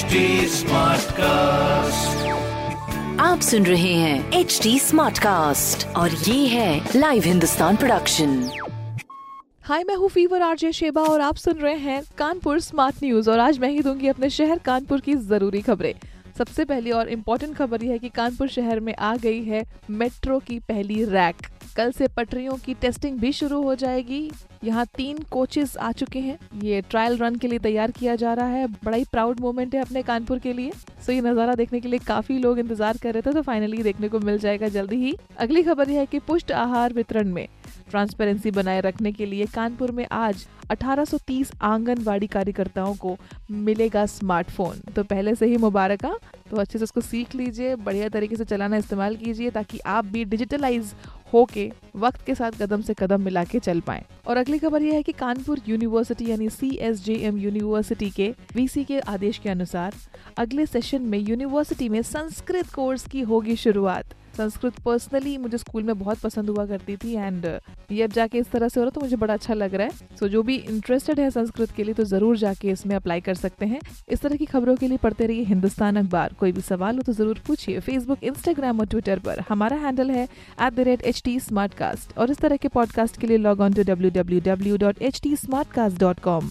HD cast आप सुन रहे हैं एच डी स्मार्ट कास्ट और ये है लाइव हिंदुस्तान प्रोडक्शन हाय मैं हूँ फीवर आरजे शेबा और आप सुन रहे हैं कानपुर स्मार्ट न्यूज़ और आज मैं ही दूँगी अपने शहर कानपुर की ज़रूरी खबरें। सबसे पहली और इम्पोर्टेंट खबर यह है कि कानपुर शहर में आ गई है मेट्रो की पहली रैक। कल से पटरियों की टेस्टिंग भी शुरू हो जाएगी। यहाँ तीन कोचेस आ चुके हैं। ये ट्रायल रन के लिए तैयार किया जा रहा है। बड़ा ही प्राउड मोमेंट है अपने कानपुर के लिए। सो ये नज़ारा देखने के लिए काफ़ी लोग इंतज़ार कर रहे थे। तो फाइनली देखने को मिल जाएगा जल्दी ही। अगली खबर यह है कि पुष्ट आहार वितरण में ट्रांसपेरेंसी बनाए रखने के लिए कानपुर में आज 1830 आंगनवाड़ी कार्यकर्ताओं को मिलेगा स्मार्टफ़ोन तो पहले से ही मुबारक तो अच्छे से उसको सीख लीजिए, बढ़िया तरीके से चलाना इस्तेमाल कीजिए ताकि आप भी डिजिटलाइज होके वक्त के साथ कदम से कदम मिला के चल पाए। और अगली खबर यह है कि कानपुर यूनिवर्सिटी यानी C S J M university के वीसी के आदेश के अनुसार अगले सेशन में यूनिवर्सिटी में संस्कृत कोर्स की होगी शुरुआत। संस्कृत पर्सनली मुझे स्कूल में बहुत पसंद हुआ करती थी एंड ये अब जाके इस तरह से हो रहा तो मुझे बड़ा अच्छा लग रहा है। सो so, जो भी इंटरेस्टेड है संस्कृत के लिए तो ज़रूर जाके इसमें अप्लाई कर सकते हैं। इस तरह की खबरों के लिए पढ़ते रहिए हिंदुस्तान अखबार। कोई भी सवाल हो तो ज़रूर पूछिए फेसबुक इंस्टाग्राम और ट्विटर पर। हमारा हैंडल है एट और इस तरह के पॉडकास्ट के लिए log on to W W W dot H T smartcast dot com